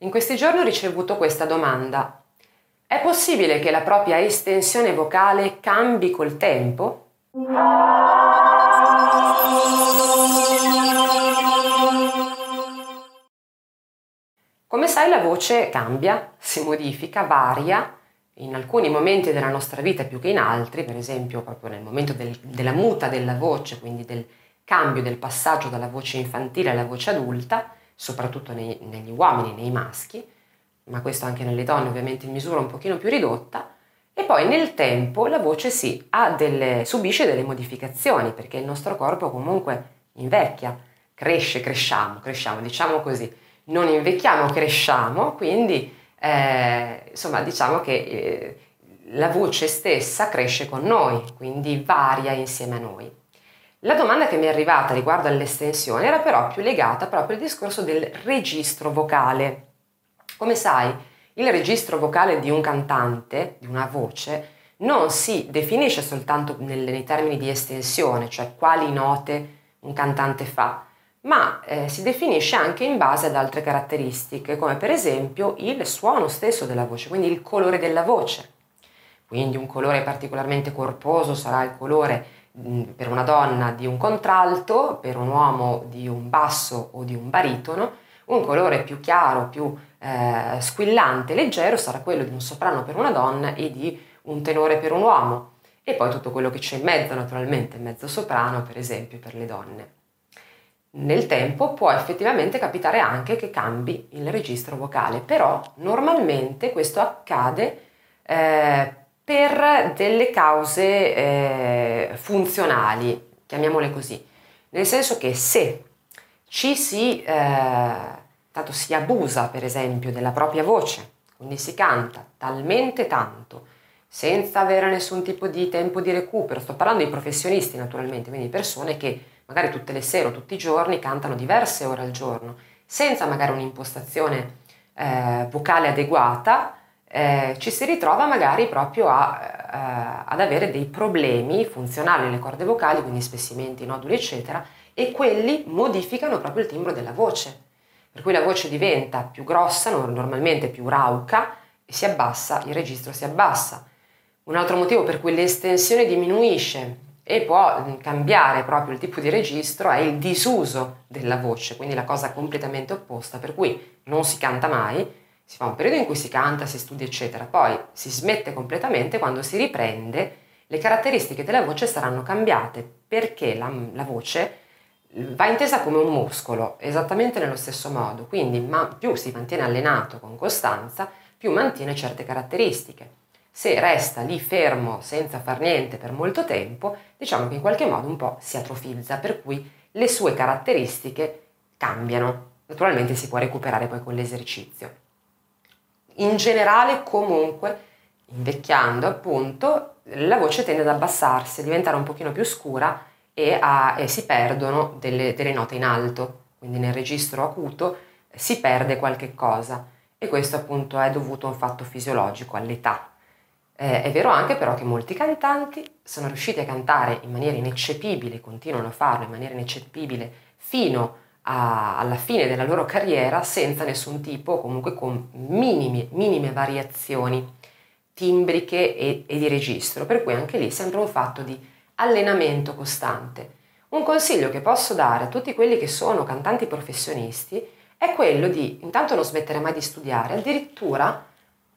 In questi giorni ho ricevuto questa domanda. È possibile che la propria estensione vocale cambi col tempo? Come sai la voce cambia, si modifica, varia in alcuni momenti della nostra vita più che in altri, per esempio proprio nel momento del, della muta della voce, quindi del cambio del passaggio dalla voce infantile alla voce adulta, soprattutto nei, negli uomini, nei maschi, ma questo anche nelle donne ovviamente in misura un pochino più ridotta, e poi nel tempo la voce sì, delle, subisce delle modificazioni perché il nostro corpo comunque invecchia, cresce, cresciamo, cresciamo, diciamo così, non invecchiamo, cresciamo, quindi eh, insomma diciamo che eh, la voce stessa cresce con noi, quindi varia insieme a noi. La domanda che mi è arrivata riguardo all'estensione era però più legata proprio al discorso del registro vocale. Come sai, il registro vocale di un cantante, di una voce, non si definisce soltanto nei termini di estensione, cioè quali note un cantante fa, ma eh, si definisce anche in base ad altre caratteristiche, come per esempio il suono stesso della voce, quindi il colore della voce. Quindi un colore particolarmente corposo sarà il colore per una donna di un contralto, per un uomo di un basso o di un baritono, un colore più chiaro, più eh, squillante, leggero sarà quello di un soprano per una donna e di un tenore per un uomo e poi tutto quello che c'è in mezzo naturalmente, mezzo soprano per esempio per le donne. Nel tempo può effettivamente capitare anche che cambi il registro vocale, però normalmente questo accade eh, per delle cause eh, funzionali, chiamiamole così, nel senso che se ci si, eh, tanto si abusa per esempio della propria voce, quindi si canta talmente tanto senza avere nessun tipo di tempo di recupero, sto parlando di professionisti naturalmente, quindi persone che magari tutte le sere o tutti i giorni cantano diverse ore al giorno, senza magari un'impostazione eh, vocale adeguata, eh, ci si ritrova magari proprio a, eh, ad avere dei problemi funzionali nelle corde vocali, quindi spessimenti, noduli, eccetera, e quelli modificano proprio il timbro della voce. Per cui la voce diventa più grossa, normalmente più rauca, e si abbassa, il registro si abbassa. Un altro motivo per cui l'estensione diminuisce e può mm, cambiare proprio il tipo di registro è il disuso della voce, quindi la cosa completamente opposta, per cui non si canta mai, si fa un periodo in cui si canta, si studia, eccetera, poi si smette completamente, quando si riprende le caratteristiche della voce saranno cambiate perché la, la voce va intesa come un muscolo, esattamente nello stesso modo, quindi più si mantiene allenato con costanza, più mantiene certe caratteristiche. Se resta lì fermo senza far niente per molto tempo, diciamo che in qualche modo un po' si atrofizza, per cui le sue caratteristiche cambiano. Naturalmente si può recuperare poi con l'esercizio in generale comunque invecchiando appunto la voce tende ad abbassarsi, a diventare un pochino più scura e, a, e si perdono delle, delle, note in alto, quindi nel registro acuto si perde qualche cosa e questo appunto è dovuto a un fatto fisiologico, all'età. Eh, è vero anche però che molti cantanti sono riusciti a cantare in maniera ineccepibile, continuano a farlo in maniera ineccepibile fino a a, alla fine della loro carriera senza nessun tipo, comunque con minimi, minime variazioni timbriche e, e di registro, per cui anche lì sembra un fatto di allenamento costante. Un consiglio che posso dare a tutti quelli che sono cantanti professionisti è quello di intanto non smettere mai di studiare, addirittura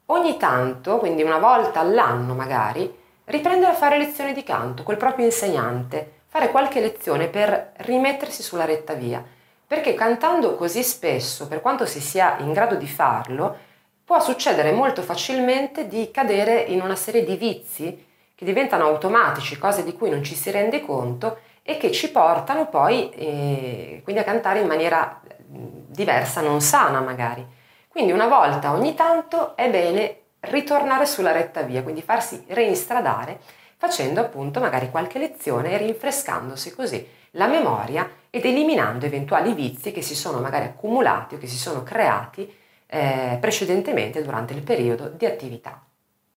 ogni tanto, quindi una volta all'anno magari, riprendere a fare lezioni di canto col proprio insegnante, fare qualche lezione per rimettersi sulla retta via perché cantando così spesso, per quanto si sia in grado di farlo, può succedere molto facilmente di cadere in una serie di vizi che diventano automatici, cose di cui non ci si rende conto e che ci portano poi eh, quindi a cantare in maniera diversa, non sana magari. Quindi una volta ogni tanto è bene ritornare sulla retta via, quindi farsi reinstradare facendo appunto magari qualche lezione e rinfrescandosi così la memoria ed eliminando eventuali vizi che si sono magari accumulati o che si sono creati eh, precedentemente durante il periodo di attività.